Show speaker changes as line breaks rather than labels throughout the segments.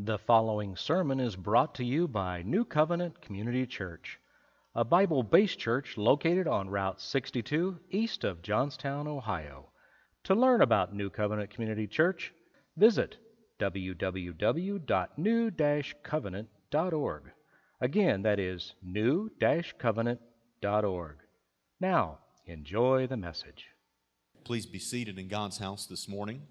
The following sermon is brought to you by New Covenant Community Church, a Bible based church located on Route 62 east of Johnstown, Ohio. To learn about New Covenant Community Church, visit www.new covenant.org. Again, that is new covenant.org. Now, enjoy the message.
Please be seated in God's house this morning.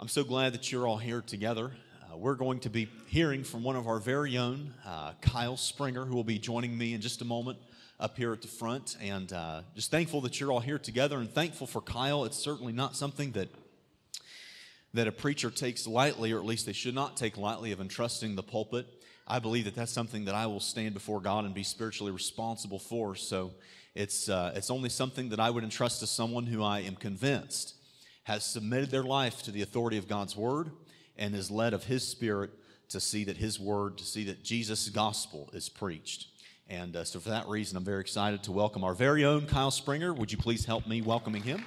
I'm so glad that you're all here together. Uh, we're going to be hearing from one of our very own, uh, Kyle Springer, who will be joining me in just a moment up here at the front. And uh, just thankful that you're all here together and thankful for Kyle. It's certainly not something that that a preacher takes lightly, or at least they should not take lightly, of entrusting the pulpit. I believe that that's something that I will stand before God and be spiritually responsible for. So it's, uh, it's only something that I would entrust to someone who I am convinced has submitted their life to the authority of God's word and is led of his spirit to see that his word, to see that Jesus' gospel is preached. And uh, so, for that reason, I'm very excited to welcome our very own Kyle Springer. Would you please help me welcoming him?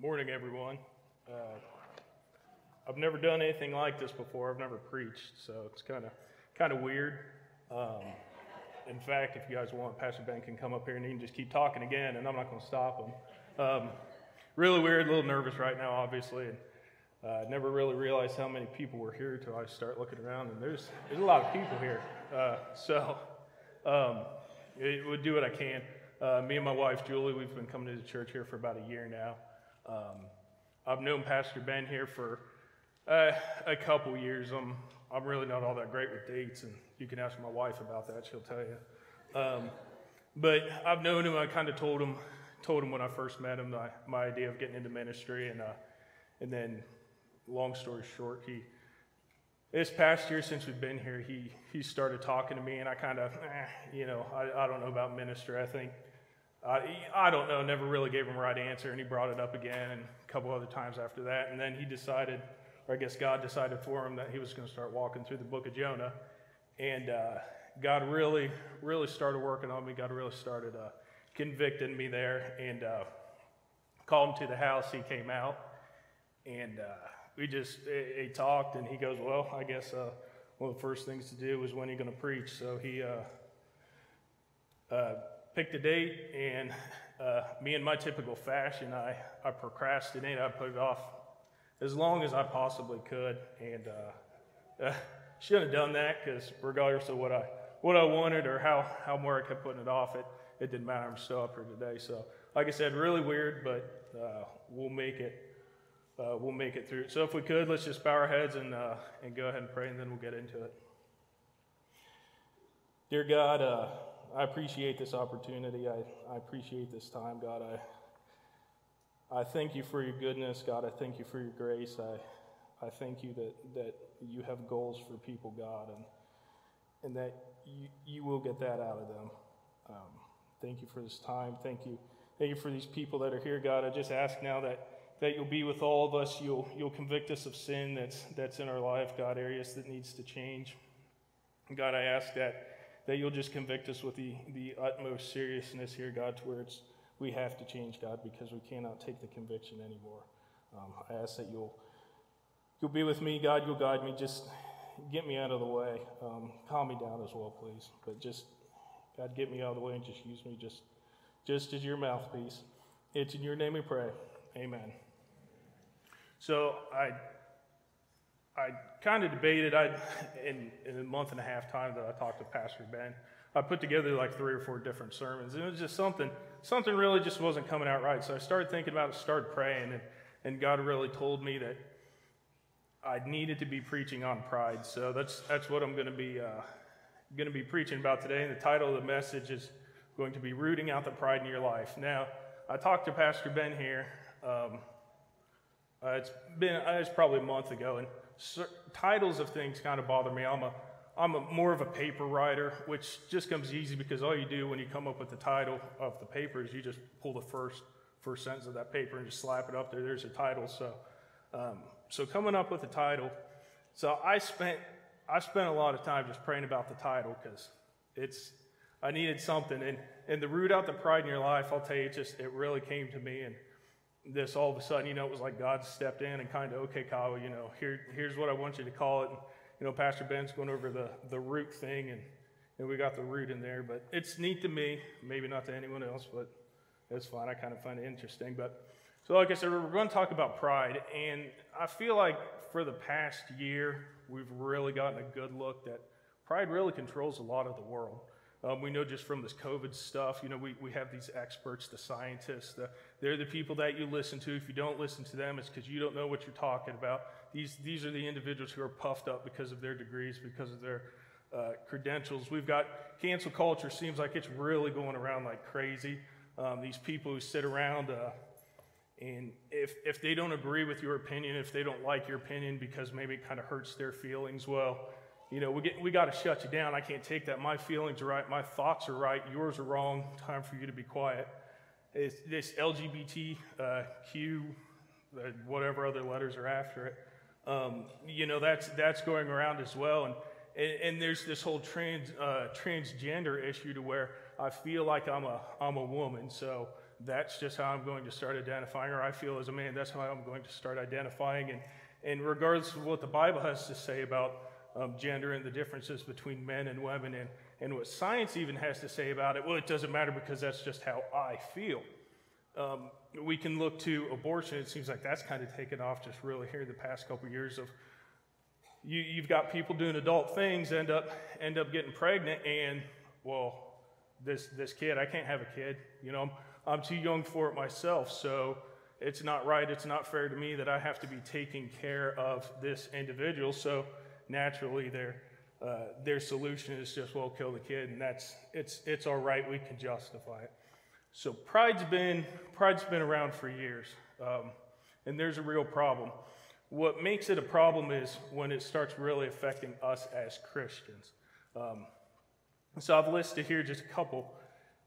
Morning, everyone. Uh, I've never done anything like this before. I've never preached, so it's kind of kind of weird. Um, in fact, if you guys want, Pastor Ben can come up here and he can just keep talking again, and I'm not going to stop him. Um, really weird, a little nervous right now, obviously. And, uh, never really realized how many people were here until I start looking around, and there's there's a lot of people here. Uh, so, um, it would do what I can. Uh, me and my wife Julie, we've been coming to the church here for about a year now. Um, I've known Pastor Ben here for uh, a couple years. I'm I'm really not all that great with dates, and you can ask my wife about that; she'll tell you. Um, but I've known him. I kind of told him told him when I first met him my, my idea of getting into ministry, and uh, and then long story short, he this past year since we've been here, he he started talking to me, and I kind of, eh, you know, I, I don't know about ministry. I think I I don't know. Never really gave him the right answer, and he brought it up again, and a couple other times after that, and then he decided, or I guess God decided for him that he was going to start walking through the book of Jonah, and uh, God really really started working on me. God really started uh, convicting me there, and uh, called him to the house. He came out, and uh, we just he, he talked, and he goes, "Well, I guess uh, one of the first things to do is when are you're going to preach." So he uh, picked a date, and me in my typical fashion, I I procrastinated. I put it off as long as I possibly could, and shouldn't have done that because regardless of what I what I wanted or how how more I kept putting it off, it it didn't matter. I'm still up here today. So, like I said, really weird, but uh, we'll make it. Uh, we'll make it through. So, if we could, let's just bow our heads and uh, and go ahead and pray, and then we'll get into it. Dear God, uh, I appreciate this opportunity. I, I appreciate this time, God. I I thank you for your goodness, God. I thank you for your grace. I I thank you that that you have goals for people, God, and and that you, you will get that out of them. Um, thank you for this time. Thank you. Thank you for these people that are here, God. I just ask now that, that you'll be with all of us. You'll, you'll convict us of sin that's, that's in our life, God, areas that needs to change. God, I ask that, that you'll just convict us with the, the utmost seriousness here, God, to where it's, we have to change, God, because we cannot take the conviction anymore. Um, I ask that you'll, you'll be with me, God. You'll guide me. Just get me out of the way. Um, calm me down as well, please. But just, God, get me out of the way and just use me just, just as your mouthpiece. It's in your name we pray. Amen. So I, I kind of debated. I, in, in a month and a half time that I talked to Pastor Ben, I put together like three or four different sermons, and it was just something, something really just wasn't coming out right. So I started thinking about it, started praying, and, and God really told me that I needed to be preaching on pride. So that's that's what I'm going to be uh, going to be preaching about today. And the title of the message is going to be rooting out the pride in your life. Now, I talked to Pastor Ben here. Um, uh, it's been uh, it's probably a month ago, and cer- titles of things kind of bother me. I'm a I'm a, more of a paper writer, which just comes easy because all you do when you come up with the title of the paper is you just pull the first first sentence of that paper and just slap it up there. There's a title. So um, so coming up with the title, so I spent I spent a lot of time just praying about the title because it's I needed something. And, and the root out the pride in your life, I'll tell you, it just, it really came to me. And this all of a sudden, you know, it was like God stepped in and kind of, okay, Kyle, you know, here, here's what I want you to call it. And, you know, Pastor Ben's going over the, the root thing, and, and we got the root in there. But it's neat to me, maybe not to anyone else, but it's fine. I kind of find it interesting. But so, like I said, we're going to talk about pride. And I feel like for the past year, we've really gotten a good look that pride really controls a lot of the world. Um, we know just from this COVID stuff, you know, we, we have these experts, the scientists, the, they're the people that you listen to. If you don't listen to them, it's because you don't know what you're talking about. These, these are the individuals who are puffed up because of their degrees, because of their uh, credentials. We've got cancel culture, seems like it's really going around like crazy. Um, these people who sit around, uh, and if, if they don't agree with your opinion, if they don't like your opinion because maybe it kind of hurts their feelings, well, you know, we, we got to shut you down. I can't take that. My feelings are right. My thoughts are right. Yours are wrong. Time for you to be quiet. It's this LGBTQ, uh, whatever other letters are after it. Um, you know, that's, that's going around as well. And, and, and there's this whole trans, uh, transgender issue to where I feel like I'm a, I'm a woman. So that's just how I'm going to start identifying, or I feel as a man, that's how I'm going to start identifying. And, and regardless of what the Bible has to say about um, gender and the differences between men and women and, and what science even has to say about it, well, it doesn't matter because that's just how I feel. Um, we can look to abortion. It seems like that's kind of taken off just really here the past couple of years of you, you've got people doing adult things end up end up getting pregnant and well this this kid I can't have a kid you know I'm, too young for it myself so it's not right it's not fair to me that I have to be taking care of this individual so naturally their, uh, their solution is just, well, kill the kid, and that's, it's, it's all right, we can justify it. So pride's been, pride's been around for years, um, and there's a real problem. What makes it a problem is when it starts really affecting us as Christians. Um, so I've listed here just a couple,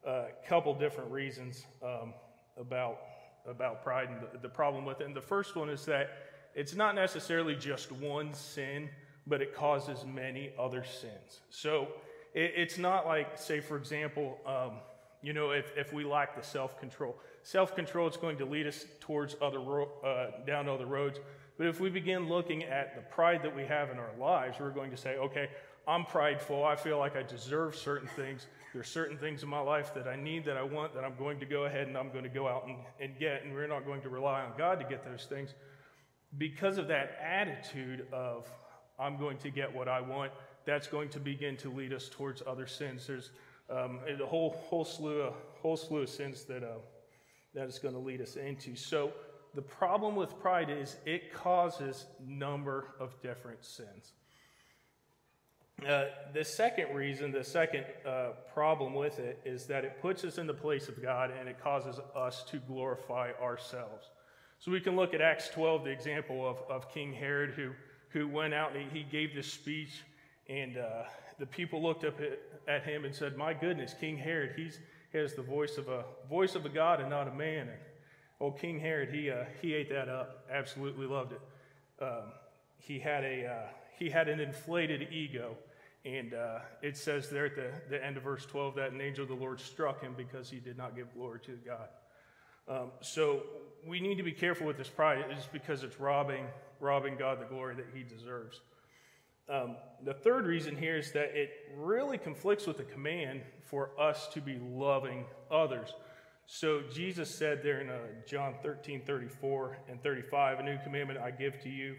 uh, couple different reasons um, about, about pride and the, the problem with it. And the first one is that it's not necessarily just one sin but it causes many other sins. So it, it's not like, say, for example, um, you know, if, if we lack the self control. Self control is going to lead us towards other ro- uh, down other roads. But if we begin looking at the pride that we have in our lives, we're going to say, okay, I'm prideful. I feel like I deserve certain things. There's certain things in my life that I need, that I want, that I'm going to go ahead and I'm going to go out and, and get. And we're not going to rely on God to get those things. Because of that attitude of, I'm going to get what I want, that's going to begin to lead us towards other sins. There's um, a whole, whole, slew of, whole slew of sins that, uh, that is going to lead us into. So the problem with pride is it causes number of different sins. Uh, the second reason, the second uh, problem with it is that it puts us in the place of God and it causes us to glorify ourselves. So we can look at Acts 12, the example of, of King Herod, who who went out and he, gave this speech, and uh, the people looked up at, at, him and said, "My goodness, King Herod, he's, he has the voice of a voice of a god and not a man." And oh, King Herod, he uh, he ate that up. Absolutely loved it. Um, he had a uh, he had an inflated ego. And uh, it says there at the, the end of verse 12 that an angel of the Lord struck him because he did not give glory to God. Um, so we need to be careful with this pride. It's because it's robbing robbing God the glory that he deserves. Um, the third reason here is that it really conflicts with the command for us to be loving others. So Jesus said there in uh, John 13, 34 and 35, a new commandment I give to you,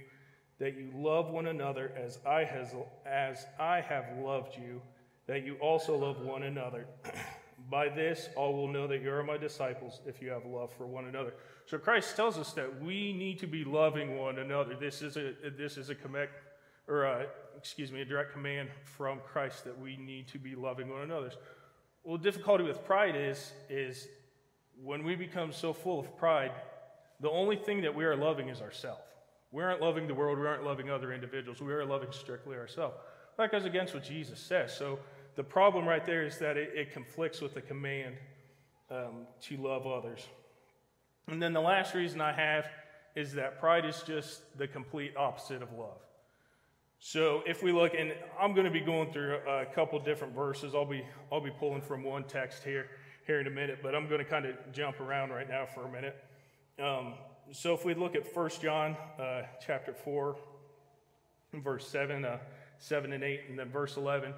that you love one another as I, has, as I have loved you, that you also love one another. By this, all will know that you are my disciples if you have love for one another. So Christ tells us that we need to be loving one another. This is a this is a command, or a, excuse me, a direct command from Christ that we need to be loving one another. Well, the difficulty with pride is is when we become so full of pride, the only thing that we are loving is ourselves. We aren't loving the world. We aren't loving other individuals. We are loving strictly ourselves. That goes against what Jesus says. So the problem right there is that it, it conflicts with the command um, to love others. And then the last reason I have is that pride is just the complete opposite of love. So if we look, and I'm going to be going through a couple different verses. I'll be I'll be pulling from one text here here in a minute, but I'm going to kind of jump around right now for a minute. Um, so if we look at 1 John uh, chapter 4, verse 7, uh, 7 and 8, and then verse 11,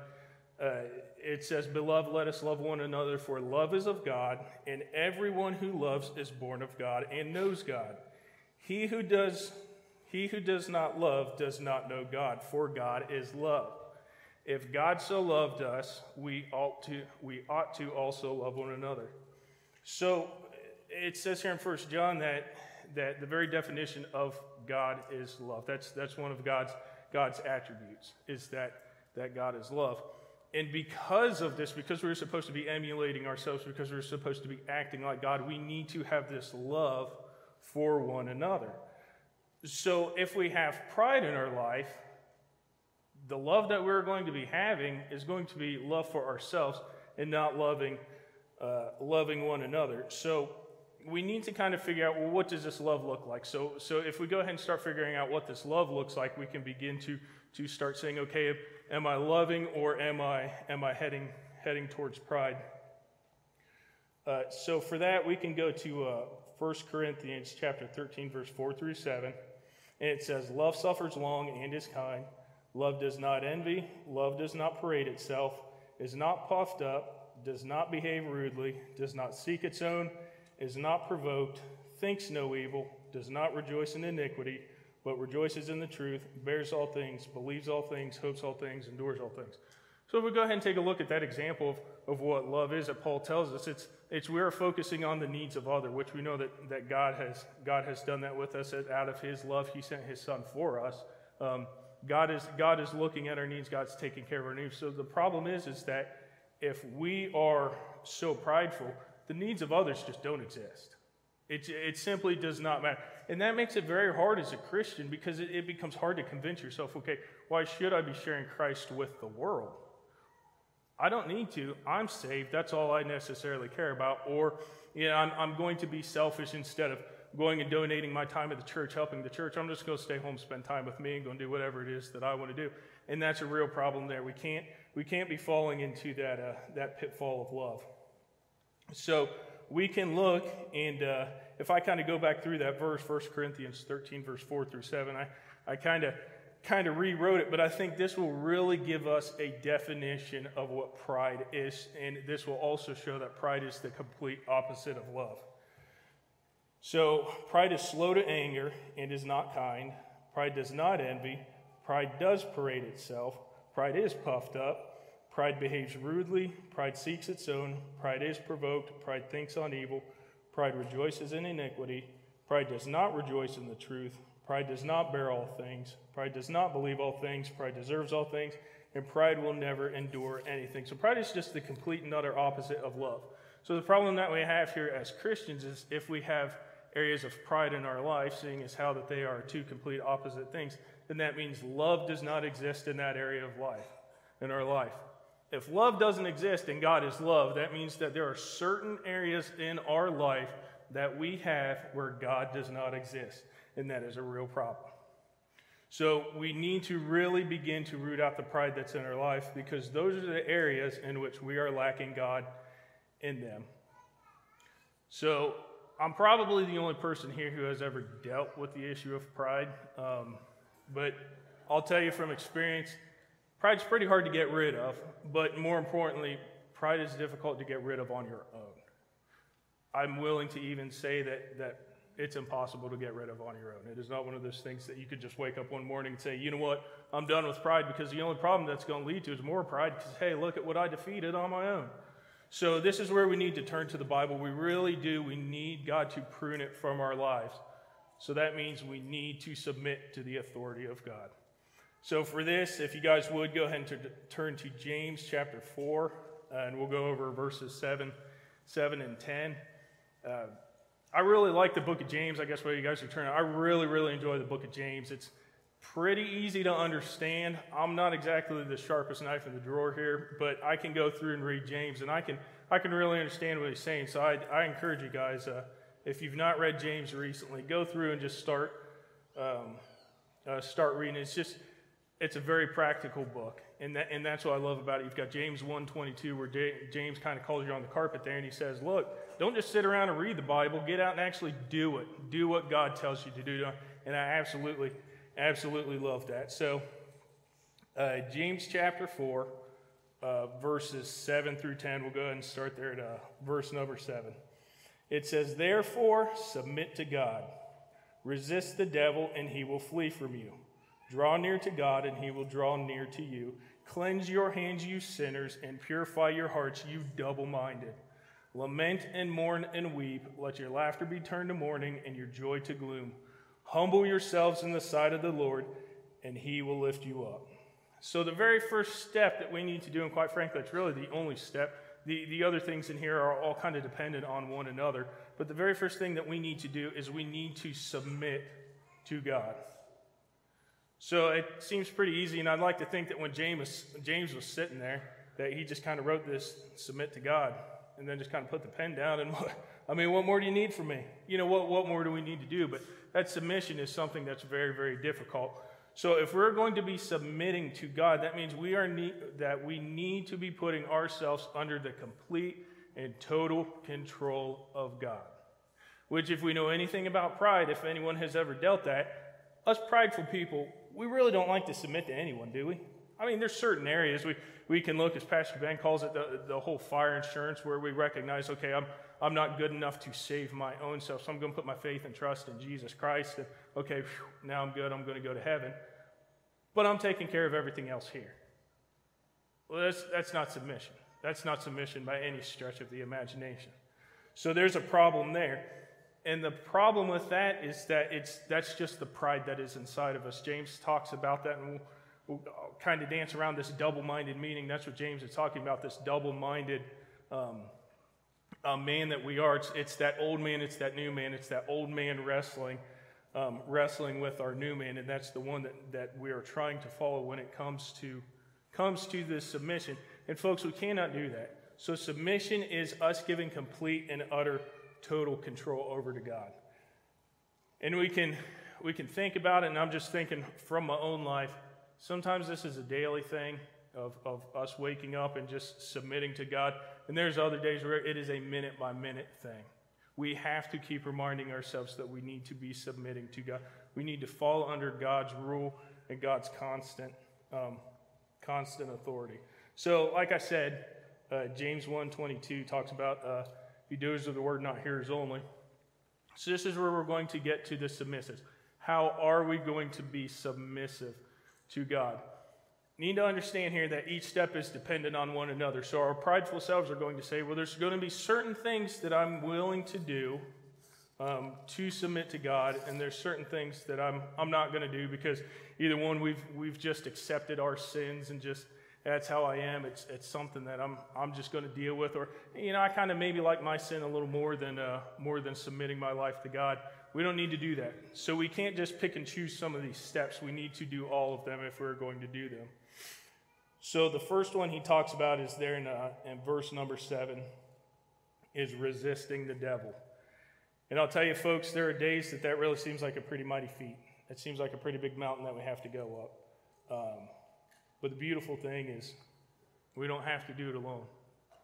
uh, it says, Beloved, let us love one another, for love is of God, and everyone who loves is born of God and knows God. He who does he who does not love does not know God, for God is love. If God so loved us, we ought to we ought to also love one another. So it says here in First John that that the very definition of God is love. That's that's one of God's God's attributes is that that God is love. And because of this, because we're supposed to be emulating ourselves, because we're supposed to be acting like God, we need to have this love for one another. So if we have pride in our life, the love that we're going to be having is going to be love for ourselves and not loving, uh, loving one another. So we need to kind of figure out well, what does this love look like? So, so if we go ahead and start figuring out what this love looks like, we can begin to, to start saying, okay, am I loving or am I, am I heading, heading towards pride? Uh, so for that, we can go to uh, 1 Corinthians chapter 13, verse 4 through 7. And it says, Love suffers long and is kind. Love does not envy. Love does not parade itself, is not puffed up, does not behave rudely, does not seek its own, is not provoked, thinks no evil, does not rejoice in iniquity, but rejoices in the truth, bears all things, believes all things, hopes all things, endures all things. So if we go ahead and take a look at that example of, of what love is that Paul tells us, it's, it's we are focusing on the needs of other, which we know that, that God, has, God has done that with us. Out of his love, he sent his son for us. Um, God, is, God is looking at our needs. God's taking care of our needs. So the problem is, is that if we are so prideful, the needs of others just don't exist. It, it simply does not matter. And that makes it very hard as a Christian because it, it becomes hard to convince yourself, okay, why should I be sharing Christ with the world? I don't need to. I'm saved. That's all I necessarily care about. Or, you know, I'm, I'm going to be selfish instead of going and donating my time at the church, helping the church. I'm just going to stay home, spend time with me, and go and do whatever it is that I want to do. And that's a real problem there. We can't, we can't be falling into that, uh, that pitfall of love. So we can look, and uh, if I kind of go back through that verse, 1 Corinthians 13, verse 4 through 7, I, I kind of kind of rewrote it, but I think this will really give us a definition of what pride is, and this will also show that pride is the complete opposite of love. So, pride is slow to anger and is not kind. Pride does not envy. Pride does parade itself. Pride is puffed up. Pride behaves rudely. Pride seeks its own. Pride is provoked. Pride thinks on evil. Pride rejoices in iniquity. Pride does not rejoice in the truth. Pride does not bear all things. Pride does not believe all things. Pride deserves all things. And pride will never endure anything. So pride is just the complete and utter opposite of love. So the problem that we have here as Christians is if we have areas of pride in our life, seeing as how that they are two complete opposite things, then that means love does not exist in that area of life, in our life. If love doesn't exist and God is love, that means that there are certain areas in our life that we have where God does not exist and that is a real problem. So we need to really begin to root out the pride that's in our life because those are the areas in which we are lacking God in them. So I'm probably the only person here who has ever dealt with the issue of pride, um, but I'll tell you from experience, pride's pretty hard to get rid of, but more importantly, pride is difficult to get rid of on your own. I'm willing to even say that, that it's impossible to get rid of on your own. It is not one of those things that you could just wake up one morning and say, you know what, I'm done with pride because the only problem that's going to lead to is more pride because, hey, look at what I defeated on my own. So, this is where we need to turn to the Bible. We really do. We need God to prune it from our lives. So, that means we need to submit to the authority of God. So, for this, if you guys would go ahead and turn to James chapter 4, uh, and we'll go over verses 7, 7 and 10. Uh, I really like the book of James. I guess where you guys are turning. I really, really enjoy the book of James. It's pretty easy to understand. I'm not exactly the sharpest knife in the drawer here, but I can go through and read James, and I can I can really understand what he's saying. So I, I encourage you guys, uh, if you've not read James recently, go through and just start um, uh, start reading. It's just it's a very practical book, and that, and that's what I love about it. You've got James 1:22, where James kind of calls you on the carpet there, and he says, "Look, don't just sit around and read the Bible. Get out and actually do it. Do what God tells you to do." And I absolutely, absolutely love that. So, uh, James chapter four, uh, verses seven through ten. We'll go ahead and start there at uh, verse number seven. It says, "Therefore, submit to God. Resist the devil, and he will flee from you." Draw near to God, and he will draw near to you. Cleanse your hands, you sinners, and purify your hearts, you double minded. Lament and mourn and weep. Let your laughter be turned to mourning and your joy to gloom. Humble yourselves in the sight of the Lord, and he will lift you up. So, the very first step that we need to do, and quite frankly, it's really the only step, the, the other things in here are all kind of dependent on one another. But the very first thing that we need to do is we need to submit to God. So it seems pretty easy, and I'd like to think that when James, James was sitting there, that he just kind of wrote this, submit to God, and then just kind of put the pen down. And I mean, what more do you need from me? You know, what, what more do we need to do? But that submission is something that's very, very difficult. So if we're going to be submitting to God, that means we are need, that we need to be putting ourselves under the complete and total control of God. Which, if we know anything about pride, if anyone has ever dealt that, us prideful people we really don't like to submit to anyone, do we? I mean, there's certain areas we, we can look, as Pastor Ben calls it, the, the whole fire insurance, where we recognize, okay, I'm, I'm not good enough to save my own self, so I'm going to put my faith and trust in Jesus Christ. And, okay, whew, now I'm good, I'm going to go to heaven. But I'm taking care of everything else here. Well, that's, that's not submission. That's not submission by any stretch of the imagination. So there's a problem there. And the problem with that is that it's, that's just the pride that is inside of us. James talks about that, and we'll, we'll kind of dance around this double minded meaning. That's what James is talking about this double minded um, uh, man that we are. It's, it's, that old man, it's that new man, it's that old man wrestling. Um, wrestling with our new man, and that's the one that, that we are trying to follow when it comes to comes to this submission. And folks, we cannot do that. So submission is us giving complete and utter total control over to God. And we can, we can think about it, and I'm just thinking from my own life. Sometimes this is a daily thing of, of us waking up and just submitting to God. And there's other days where it is a minute by minute thing. We have to keep reminding ourselves that we need to be submitting to God. We need to fall under God's rule and God's constant, um, constant authority. So, like I said, uh, James 1.22 talks about uh, be doers of the word, not hearers only. So, this is where we're going to get to the submissive. How are we going to be submissive to God? need to understand here that each step is dependent on one another. So, our prideful selves are going to say, well, there's going to be certain things that I'm willing to do um, to submit to God, and there's certain things that I'm, I'm not going to do because either one, we've, we've just accepted our sins and just that's how I am. It's, it's something that I'm, I'm just going to deal with. Or, you know, I kind of maybe like my sin a little more than, uh, more than submitting my life to God. We don't need to do that. So we can't just pick and choose some of these steps. We need to do all of them if we're going to do them. So the first one he talks about is there in, uh, in verse number seven is resisting the devil. And I'll tell you, folks, there are days that that really seems like a pretty mighty feat. It seems like a pretty big mountain that we have to go up. Um, but the beautiful thing is, we don't have to do it alone.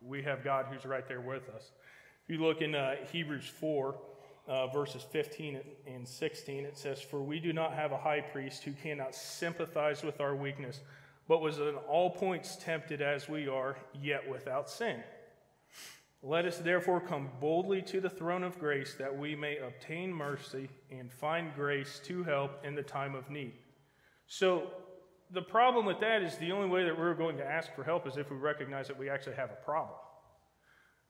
We have God who's right there with us. If you look in uh, Hebrews 4, uh, verses 15 and 16, it says, For we do not have a high priest who cannot sympathize with our weakness, but was in all points tempted as we are, yet without sin. Let us therefore come boldly to the throne of grace that we may obtain mercy and find grace to help in the time of need. So, the problem with that is the only way that we're going to ask for help is if we recognize that we actually have a problem.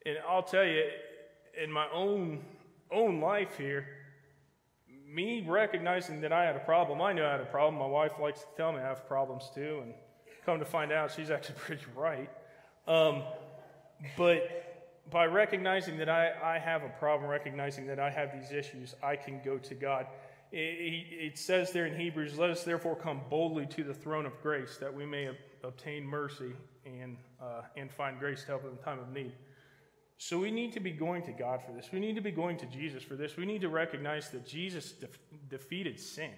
And I'll tell you, in my own own life here, me recognizing that I had a problem, I knew I had a problem. My wife likes to tell me I have problems too, and come to find out, she's actually pretty right. Um, but by recognizing that I, I have a problem, recognizing that I have these issues, I can go to God it says there in Hebrews, let us therefore come boldly to the throne of grace that we may obtain mercy and, uh, and find grace to help in time of need. So we need to be going to God for this. We need to be going to Jesus for this. We need to recognize that Jesus de- defeated sin.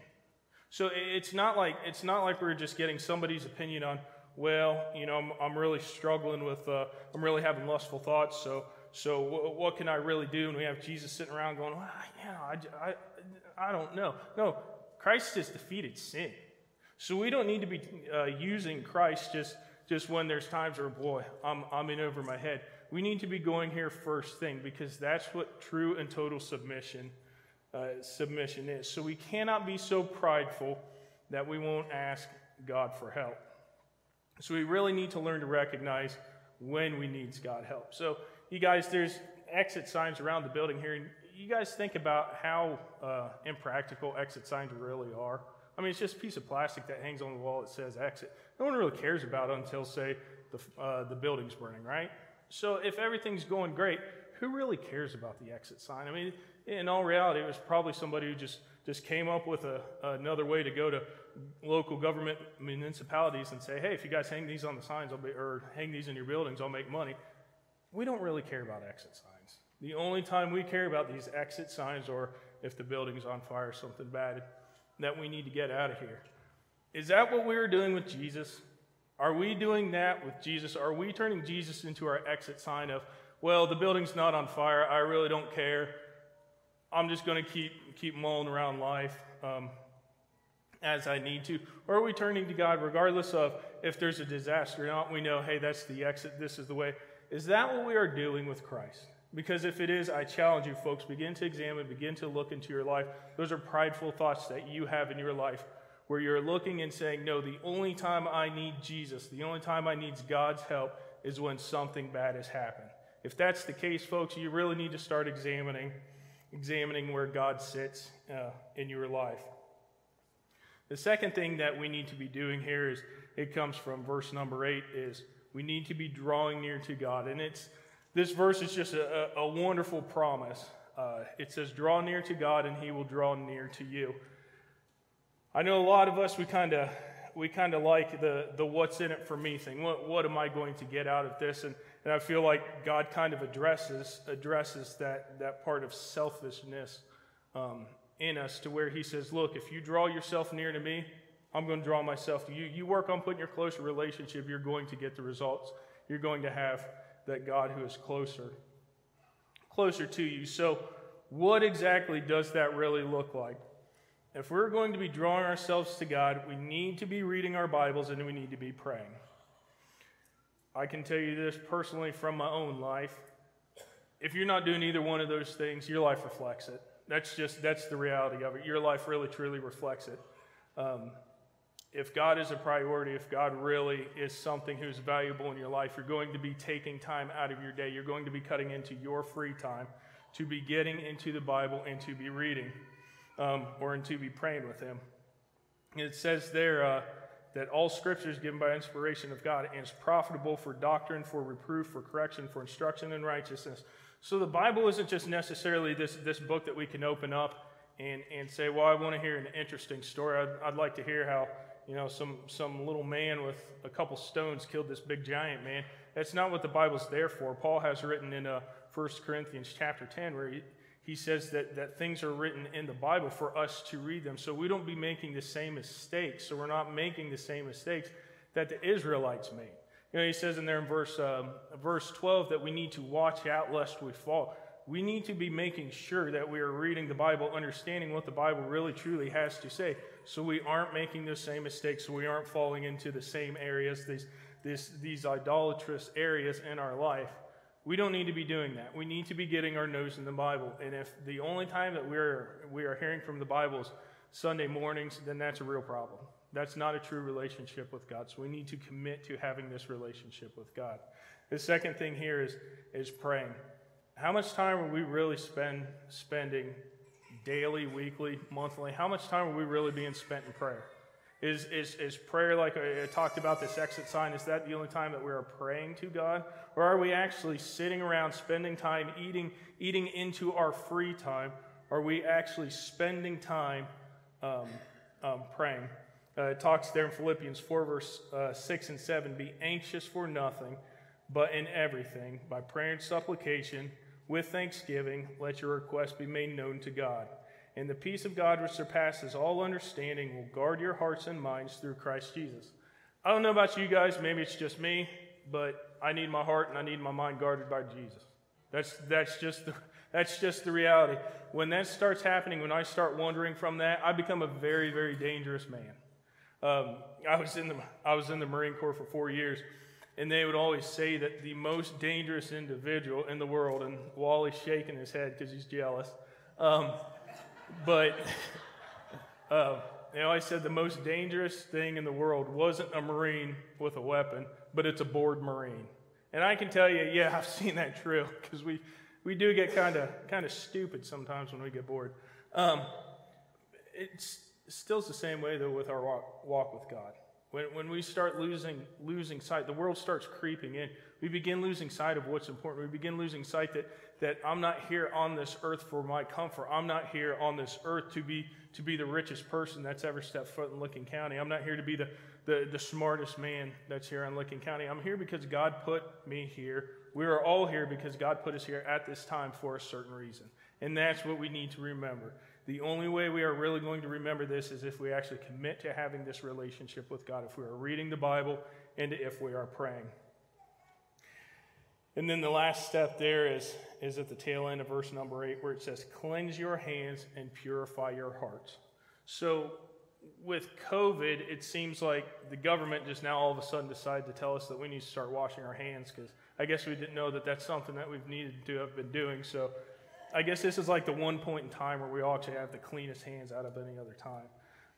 So it's not like it's not like we're just getting somebody's opinion on. Well, you know, I'm, I'm really struggling with. Uh, I'm really having lustful thoughts. So so w- what can I really do? And we have Jesus sitting around going, well, yeah, I, I don't know. No, Christ has defeated sin. So we don't need to be uh, using Christ just, just when there's times where, boy, I'm, I'm in over my head. We need to be going here first thing because that's what true and total submission uh, submission is. So we cannot be so prideful that we won't ask God for help. So we really need to learn to recognize when we need God help. So you guys, there's exit signs around the building here. You guys think about how uh, impractical exit signs really are. I mean, it's just a piece of plastic that hangs on the wall that says exit. No one really cares about it until, say, the, uh, the building's burning, right? So if everything's going great, who really cares about the exit sign? I mean, in all reality, it was probably somebody who just, just came up with a, another way to go to local government municipalities and say, hey, if you guys hang these on the signs, I'll be, or hang these in your buildings, I'll make money. We don't really care about exit signs. The only time we care about these exit signs or if the building's on fire or something bad that we need to get out of here. Is that what we are doing with Jesus? Are we doing that with Jesus? Are we turning Jesus into our exit sign of, well, the building's not on fire. I really don't care. I'm just going to keep keep mulling around life um, as I need to. Or are we turning to God regardless of if there's a disaster or not? We know, hey, that's the exit. This is the way. Is that what we are doing with Christ? Because if it is, I challenge you, folks, begin to examine, begin to look into your life. Those are prideful thoughts that you have in your life where you're looking and saying, No, the only time I need Jesus, the only time I need God's help is when something bad has happened. If that's the case, folks, you really need to start examining, examining where God sits uh, in your life. The second thing that we need to be doing here is it comes from verse number eight is we need to be drawing near to God. And it's this verse is just a, a wonderful promise. Uh, it says, Draw near to God, and he will draw near to you. I know a lot of us, we kind of we kind of like the, the what's in it for me thing. What, what am I going to get out of this? And, and I feel like God kind of addresses, addresses that, that part of selfishness um, in us to where He says, Look, if you draw yourself near to me, I'm going to draw myself to you. You work on putting your closer relationship, you're going to get the results. You're going to have that God who is closer, closer to you. So, what exactly does that really look like? If we're going to be drawing ourselves to God, we need to be reading our Bibles and we need to be praying. I can tell you this personally from my own life. If you're not doing either one of those things, your life reflects it. That's just that's the reality of it. Your life really truly reflects it. Um, if God is a priority, if God really is something who's valuable in your life, you're going to be taking time out of your day. You're going to be cutting into your free time to be getting into the Bible and to be reading um, or and to be praying with Him. it says there uh, that all Scripture is given by inspiration of God and is profitable for doctrine, for reproof, for correction, for instruction in righteousness. So the Bible isn't just necessarily this, this book that we can open up and, and say, well, I want to hear an interesting story. I'd, I'd like to hear how you know, some, some little man with a couple stones killed this big giant man. That's not what the Bible's there for. Paul has written in uh, 1 Corinthians chapter 10 where he, he says that, that things are written in the Bible for us to read them. So we don't be making the same mistakes. So we're not making the same mistakes that the Israelites made. You know, he says in there in verse, um, verse 12 that we need to watch out lest we fall. We need to be making sure that we are reading the Bible, understanding what the Bible really truly has to say so we aren't making those same mistakes, so we aren't falling into the same areas, these, this, these idolatrous areas in our life. We don't need to be doing that. We need to be getting our nose in the Bible. And if the only time that we're, we are hearing from the Bible is Sunday mornings, then that's a real problem. That's not a true relationship with God. So we need to commit to having this relationship with God. The second thing here is, is praying. How much time are we really spend, spending daily, weekly, monthly? How much time are we really being spent in prayer? Is, is, is prayer, like I talked about this exit sign, is that the only time that we are praying to God? Or are we actually sitting around, spending time, eating, eating into our free time? Are we actually spending time um, um, praying? Uh, it talks there in Philippians 4, verse uh, 6 and 7 Be anxious for nothing, but in everything, by prayer and supplication, with thanksgiving, let your requests be made known to God And the peace of God, which surpasses all understanding, will guard your hearts and minds through Christ Jesus. I don't know about you guys, maybe it's just me, but I need my heart and I need my mind guarded by Jesus. That's, that's, just the, that's just the reality. When that starts happening, when I start wandering from that, I become a very, very dangerous man. Um, I, was in the, I was in the Marine Corps for four years, and they would always say that the most dangerous individual in the world, and Wally's shaking his head because he's jealous, um, but uh, they always said the most dangerous thing in the world wasn't a Marine with a weapon, but it's a bored Marine. And I can tell you, yeah, I've seen that true because we, we do get kind of kind of stupid sometimes when we get bored. Um, it's still the same way though with our walk, walk with God. When, when we start losing losing sight, the world starts creeping in. We begin losing sight of what's important. We begin losing sight that that I'm not here on this earth for my comfort. I'm not here on this earth to be to be the richest person that's ever stepped foot in Licking County. I'm not here to be the the, the smartest man that's here in Licking County. I'm here because God put me here. We are all here because God put us here at this time for a certain reason. And that's what we need to remember. The only way we are really going to remember this is if we actually commit to having this relationship with God, if we are reading the Bible, and if we are praying. And then the last step there is, is at the tail end of verse number eight, where it says, Cleanse your hands and purify your hearts. So with COVID, it seems like the government just now all of a sudden decided to tell us that we need to start washing our hands because I guess we didn't know that that's something that we've needed to have been doing. So I guess this is like the one point in time where we all actually have the cleanest hands out of any other time.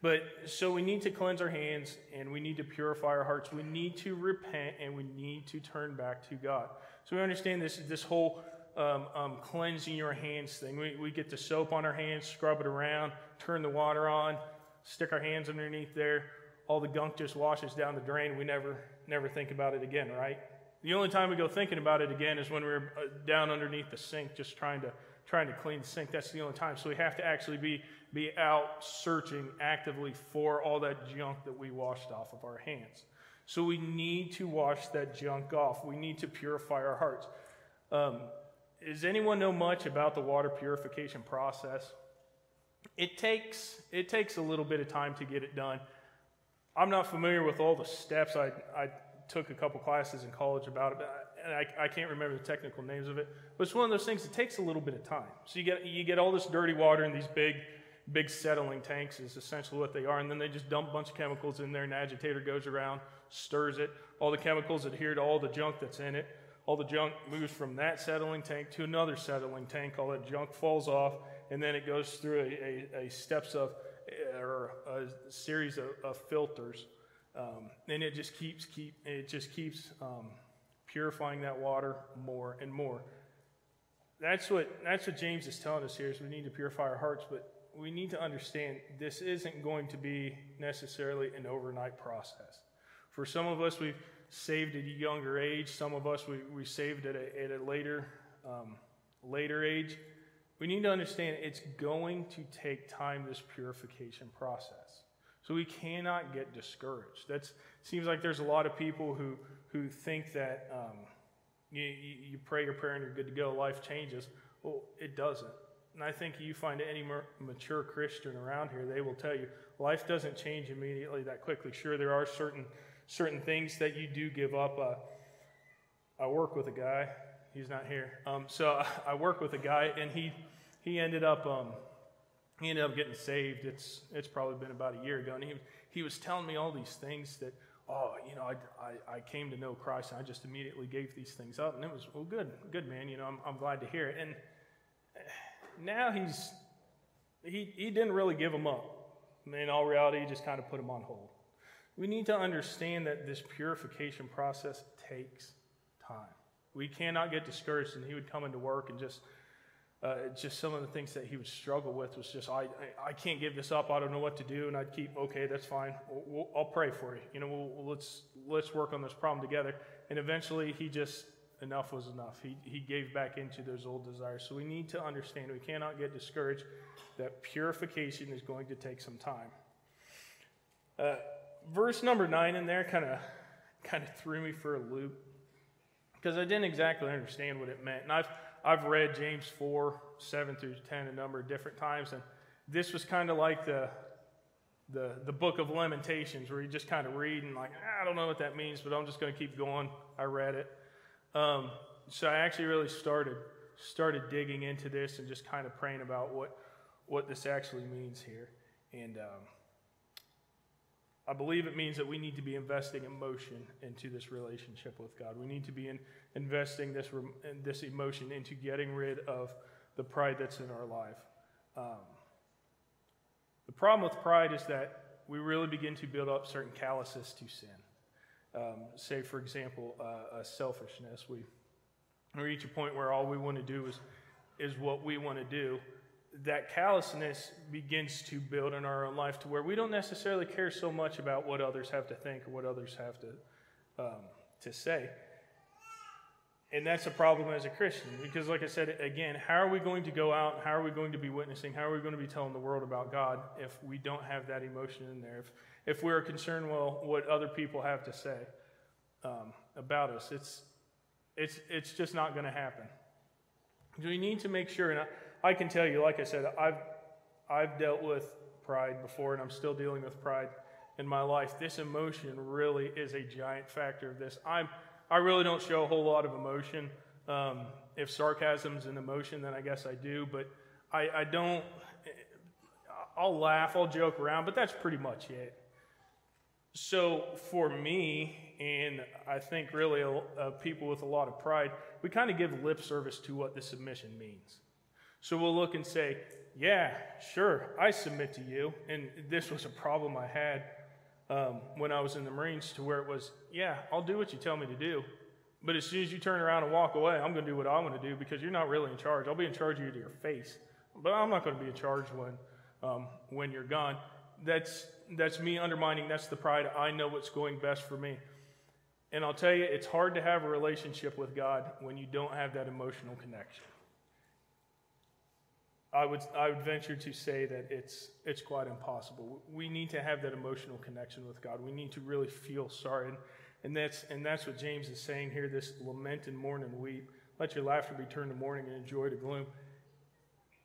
But so we need to cleanse our hands and we need to purify our hearts. We need to repent and we need to turn back to God. So we understand this this whole um, um, cleansing your hands thing. We, we get the soap on our hands, scrub it around, turn the water on, stick our hands underneath there, all the gunk just washes down the drain. We never, never think about it again, right? The only time we go thinking about it again is when we're uh, down underneath the sink, just trying to trying to clean the sink. That's the only time. So we have to actually be be out searching actively for all that junk that we washed off of our hands. So we need to wash that junk off. We need to purify our hearts. Um, does anyone know much about the water purification process? it takes it takes a little bit of time to get it done. I'm not familiar with all the steps. I, I took a couple classes in college about it, and I, I can't remember the technical names of it. But it's one of those things that takes a little bit of time. So you get you get all this dirty water in these big big settling tanks is essentially what they are, and then they just dump a bunch of chemicals in there. An agitator goes around, stirs it. All the chemicals adhere to all the junk that's in it. All the junk moves from that settling tank to another settling tank. All that junk falls off and then it goes through a, a, a steps of or a series of, of filters, um, and it just keeps keep it just keeps um, purifying that water more and more. That's what that's what James is telling us here is we need to purify our hearts, but we need to understand this isn't going to be necessarily an overnight process. For some of us, we've saved at a younger age. Some of us we, we saved at a, at a later um, later age. We need to understand it's going to take time, this purification process. So we cannot get discouraged. That seems like there's a lot of people who, who think that um, you, you pray your prayer and you're good to go, life changes. Well, it doesn't. And I think you find any mature Christian around here, they will tell you life doesn't change immediately that quickly. Sure, there are certain certain things that you do give up. Uh, I work with a guy. He's not here. Um, so I work with a guy, and he he ended up um, he ended up getting saved. It's it's probably been about a year ago, and he he was telling me all these things that oh you know I, I, I came to know Christ and I just immediately gave these things up, and it was well good good man you know I'm I'm glad to hear it. And now he's he he didn't really give them up. In all reality, he just kind of put them on hold. We need to understand that this purification process takes time. We cannot get discouraged, and he would come into work and just uh, just some of the things that he would struggle with was just I, I, can't give this up. I don't know what to do. And I'd keep okay that's fine. We'll, we'll, I'll pray for you. You know we'll, let's let's work on this problem together. And eventually he just enough was enough. He, he gave back into those old desires. So we need to understand we cannot get discouraged that purification is going to take some time. Uh, verse number nine in there kind of kind of threw me for a loop because I didn't exactly understand what it meant and I've I've read James 4, 7 through 10 a number of different times, and this was kind of like the, the, the book of Lamentations, where you just kind of read and, like, I don't know what that means, but I'm just going to keep going. I read it. Um, so I actually really started started digging into this and just kind of praying about what what this actually means here. And um, I believe it means that we need to be investing emotion into this relationship with God. We need to be in, investing this, this emotion into getting rid of the pride that's in our life. Um, the problem with pride is that we really begin to build up certain calluses to sin. Um, say, for example, uh, selfishness. We reach a point where all we want to do is, is what we want to do. That callousness begins to build in our own life to where we don't necessarily care so much about what others have to think or what others have to, um, to say. And that's a problem as a Christian because, like I said, again, how are we going to go out? How are we going to be witnessing? How are we going to be telling the world about God if we don't have that emotion in there? If, if we're concerned, well, what other people have to say um, about us, it's, it's, it's just not going to happen. We need to make sure, and I, I can tell you, like I said, I've, I've dealt with pride before, and I'm still dealing with pride in my life. This emotion really is a giant factor of this. I'm I really don't show a whole lot of emotion. Um, if sarcasm's an emotion, then I guess I do, but I, I don't. I'll laugh, I'll joke around, but that's pretty much it. So for me, and I think really people with a lot of pride, we kind of give lip service to what the submission means. So we'll look and say, Yeah, sure, I submit to you. And this was a problem I had um, when I was in the Marines to where it was, yeah, I'll do what you tell me to do. But as soon as you turn around and walk away, I'm going to do what I want to do because you're not really in charge. I'll be in charge of you to your face, but I'm not going to be in charge when, um, when you're gone. That's, that's me undermining, that's the pride. I know what's going best for me. And I'll tell you, it's hard to have a relationship with God when you don't have that emotional connection. I would, I would venture to say that it's, it's quite impossible. We need to have that emotional connection with God. We need to really feel sorry. And, and, that's, and that's what James is saying here this lament and mourn and weep. Let your laughter be turned to mourning and joy to gloom.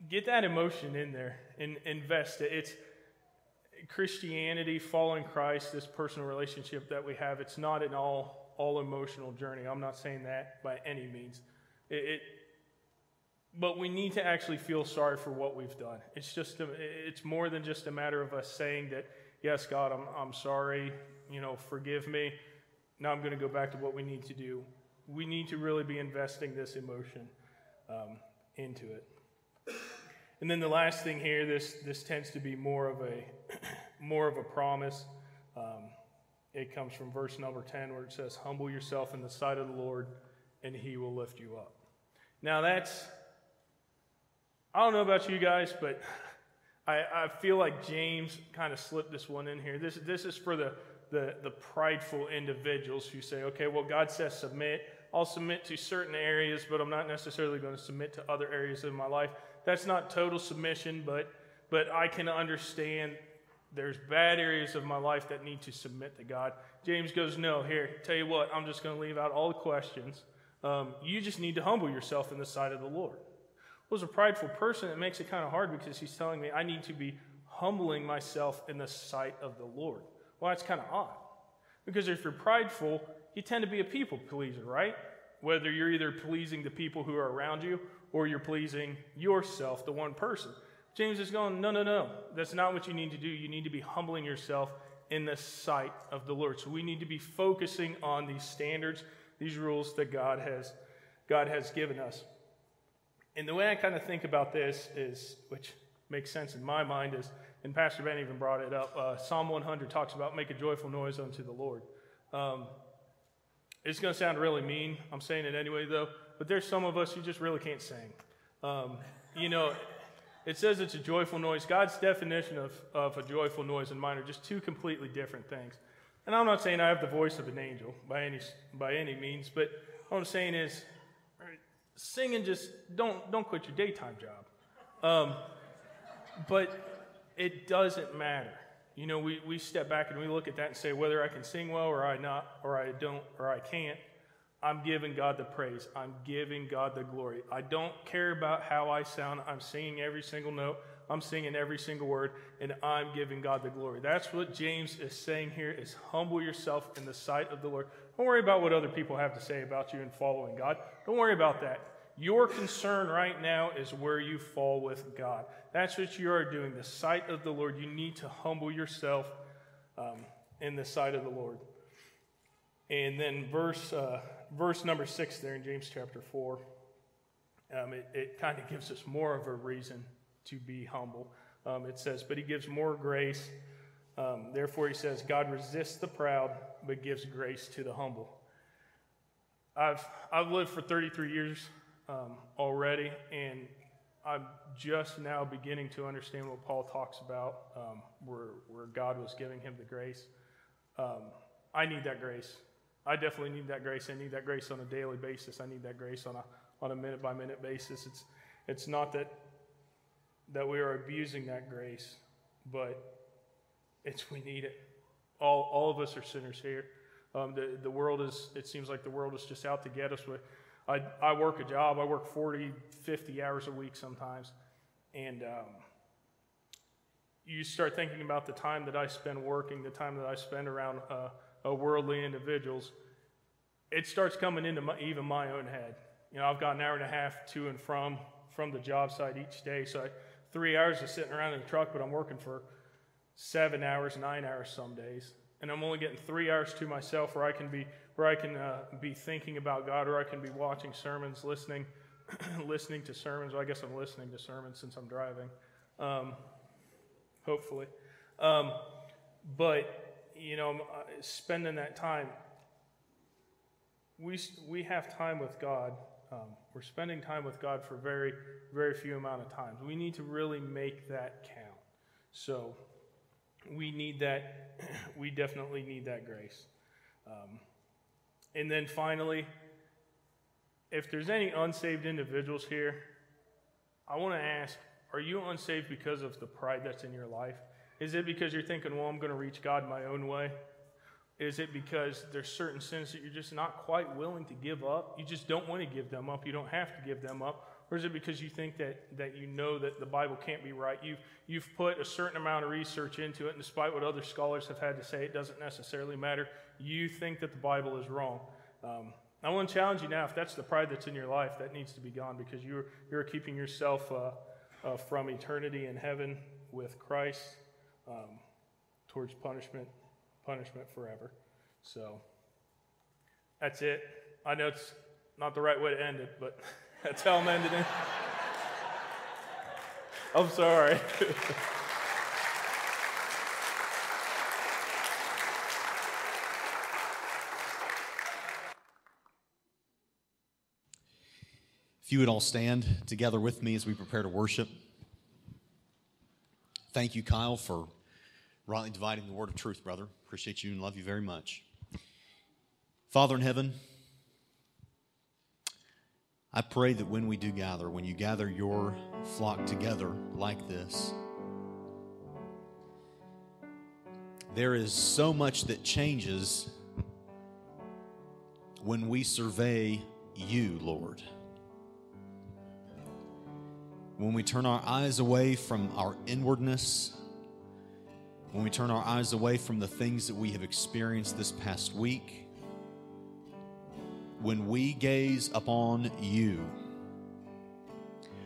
Get that emotion in there and invest it. It's Christianity, following Christ, this personal relationship that we have. It's not an all, all emotional journey. I'm not saying that by any means. It, it but we need to actually feel sorry for what we've done. It's just a, it's more than just a matter of us saying that, yes, God, I'm, I'm sorry, you know, forgive me. Now I'm going to go back to what we need to do. We need to really be investing this emotion um, into it. And then the last thing here, this this tends to be more of a more of a promise. Um, it comes from verse number ten, where it says, "Humble yourself in the sight of the Lord, and He will lift you up." Now that's I don't know about you guys, but I, I feel like James kind of slipped this one in here. This, this is for the, the, the prideful individuals who say, okay, well, God says submit. I'll submit to certain areas, but I'm not necessarily going to submit to other areas of my life. That's not total submission, but, but I can understand there's bad areas of my life that need to submit to God. James goes, no, here, tell you what, I'm just going to leave out all the questions. Um, you just need to humble yourself in the sight of the Lord. Well, as a prideful person, it makes it kind of hard because he's telling me I need to be humbling myself in the sight of the Lord. Well, that's kind of odd. Because if you're prideful, you tend to be a people pleaser, right? Whether you're either pleasing the people who are around you or you're pleasing yourself, the one person. James is going, no, no, no. That's not what you need to do. You need to be humbling yourself in the sight of the Lord. So we need to be focusing on these standards, these rules that God has, God has given us. And the way I kind of think about this is, which makes sense in my mind, is, and Pastor Ben even brought it up, uh, Psalm 100 talks about make a joyful noise unto the Lord. Um, it's going to sound really mean. I'm saying it anyway, though. But there's some of us who just really can't sing. Um, you know, it says it's a joyful noise. God's definition of, of a joyful noise and mine are just two completely different things. And I'm not saying I have the voice of an angel by any, by any means, but what I'm saying is singing just don't don't quit your daytime job. Um, but it doesn't matter. You know we, we step back and we look at that and say whether i can sing well or i not or i don't or i can't. I'm giving god the praise. I'm giving god the glory. I don't care about how i sound. I'm singing every single note I'm singing every single word, and I'm giving God the glory. That's what James is saying here is humble yourself in the sight of the Lord. Don't worry about what other people have to say about you and following God. Don't worry about that. Your concern right now is where you fall with God. That's what you are doing. The sight of the Lord. You need to humble yourself um, in the sight of the Lord. And then verse uh, verse number six there in James chapter four, um, it, it kind of gives us more of a reason to be humble. Um, it says, "But He gives more grace." Um, therefore, He says, "God resists the proud, but gives grace to the humble." I've I've lived for 33 years um, already, and I'm just now beginning to understand what Paul talks about, um, where, where God was giving him the grace. Um, I need that grace. I definitely need that grace. I need that grace on a daily basis. I need that grace on a, on a minute by minute basis. It's, it's not that, that we are abusing that grace, but it's we need it. All, all of us are sinners here. Um, the, the world is, it seems like the world is just out to get us with I, I work a job, I work 40, 50 hours a week sometimes. And um, you start thinking about the time that I spend working, the time that I spend around uh, uh, worldly individuals. It starts coming into my, even my own head. You know, I've got an hour and a half to and from from the job site each day. So I, three hours of sitting around in the truck, but I'm working for seven hours, nine hours some days. And I'm only getting three hours to myself where I can be where I can uh, be thinking about God, or I can be watching sermons, listening, listening to sermons. Well, I guess I'm listening to sermons since I'm driving, um, hopefully. Um, but you know, uh, spending that time, we we have time with God. Um, we're spending time with God for very very few amount of times. We need to really make that count. So we need that. We definitely need that grace. Um, and then finally, if there's any unsaved individuals here, I want to ask are you unsaved because of the pride that's in your life? Is it because you're thinking, well, I'm going to reach God my own way? Is it because there's certain sins that you're just not quite willing to give up? You just don't want to give them up. You don't have to give them up. Or is it because you think that, that you know that the Bible can't be right? You've, you've put a certain amount of research into it, and despite what other scholars have had to say, it doesn't necessarily matter you think that the Bible is wrong. Um, I want to challenge you now if that's the pride that's in your life, that needs to be gone because you're, you're keeping yourself uh, uh, from eternity in heaven with Christ um, towards punishment, punishment forever. So that's it. I know it's not the right way to end it, but that's how I'm ending it. I'm sorry.
If you would all stand together with me as we prepare to worship. Thank you, Kyle, for rightly dividing the word of truth, brother. Appreciate you and love you very much. Father in heaven, I pray that when we do gather, when you gather your flock together like this, there is so much that changes when we survey you, Lord when we turn our eyes away from our inwardness, when we turn our eyes away from the things that we have experienced this past week, when we gaze upon you,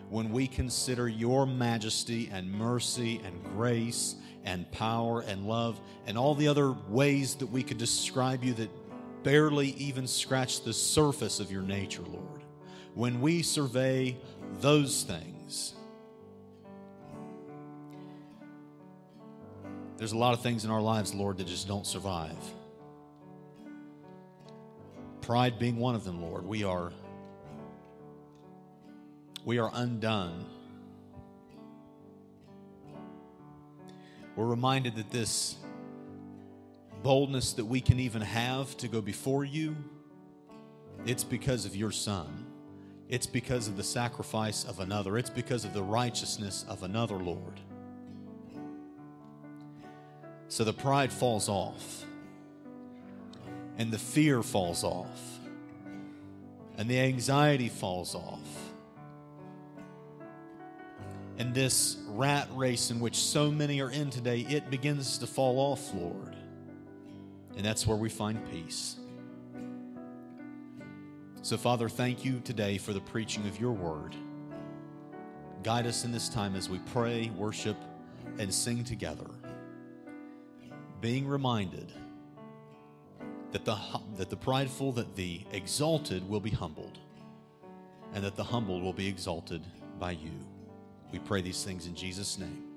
when we consider your majesty and mercy and grace and power and love and all the other ways that we could describe you that barely even scratch the surface of your nature, Lord. When we survey those things. There's a lot of things in our lives, Lord, that just don't survive. Pride being one of them, Lord. We are we are undone. We're reminded that this boldness that we can even have to go before you, it's because of your son. It's because of the sacrifice of another. It's because of the righteousness of another, Lord. So the pride falls off, and the fear falls off, and the anxiety falls off. And this rat race in which so many are in today, it begins to fall off, Lord. And that's where we find peace. So, Father, thank you today for the preaching of your word. Guide us in this time as we pray, worship, and sing together, being reminded that the, that the prideful, that the exalted will be humbled, and that the humbled will be exalted by you. We pray these things in Jesus' name.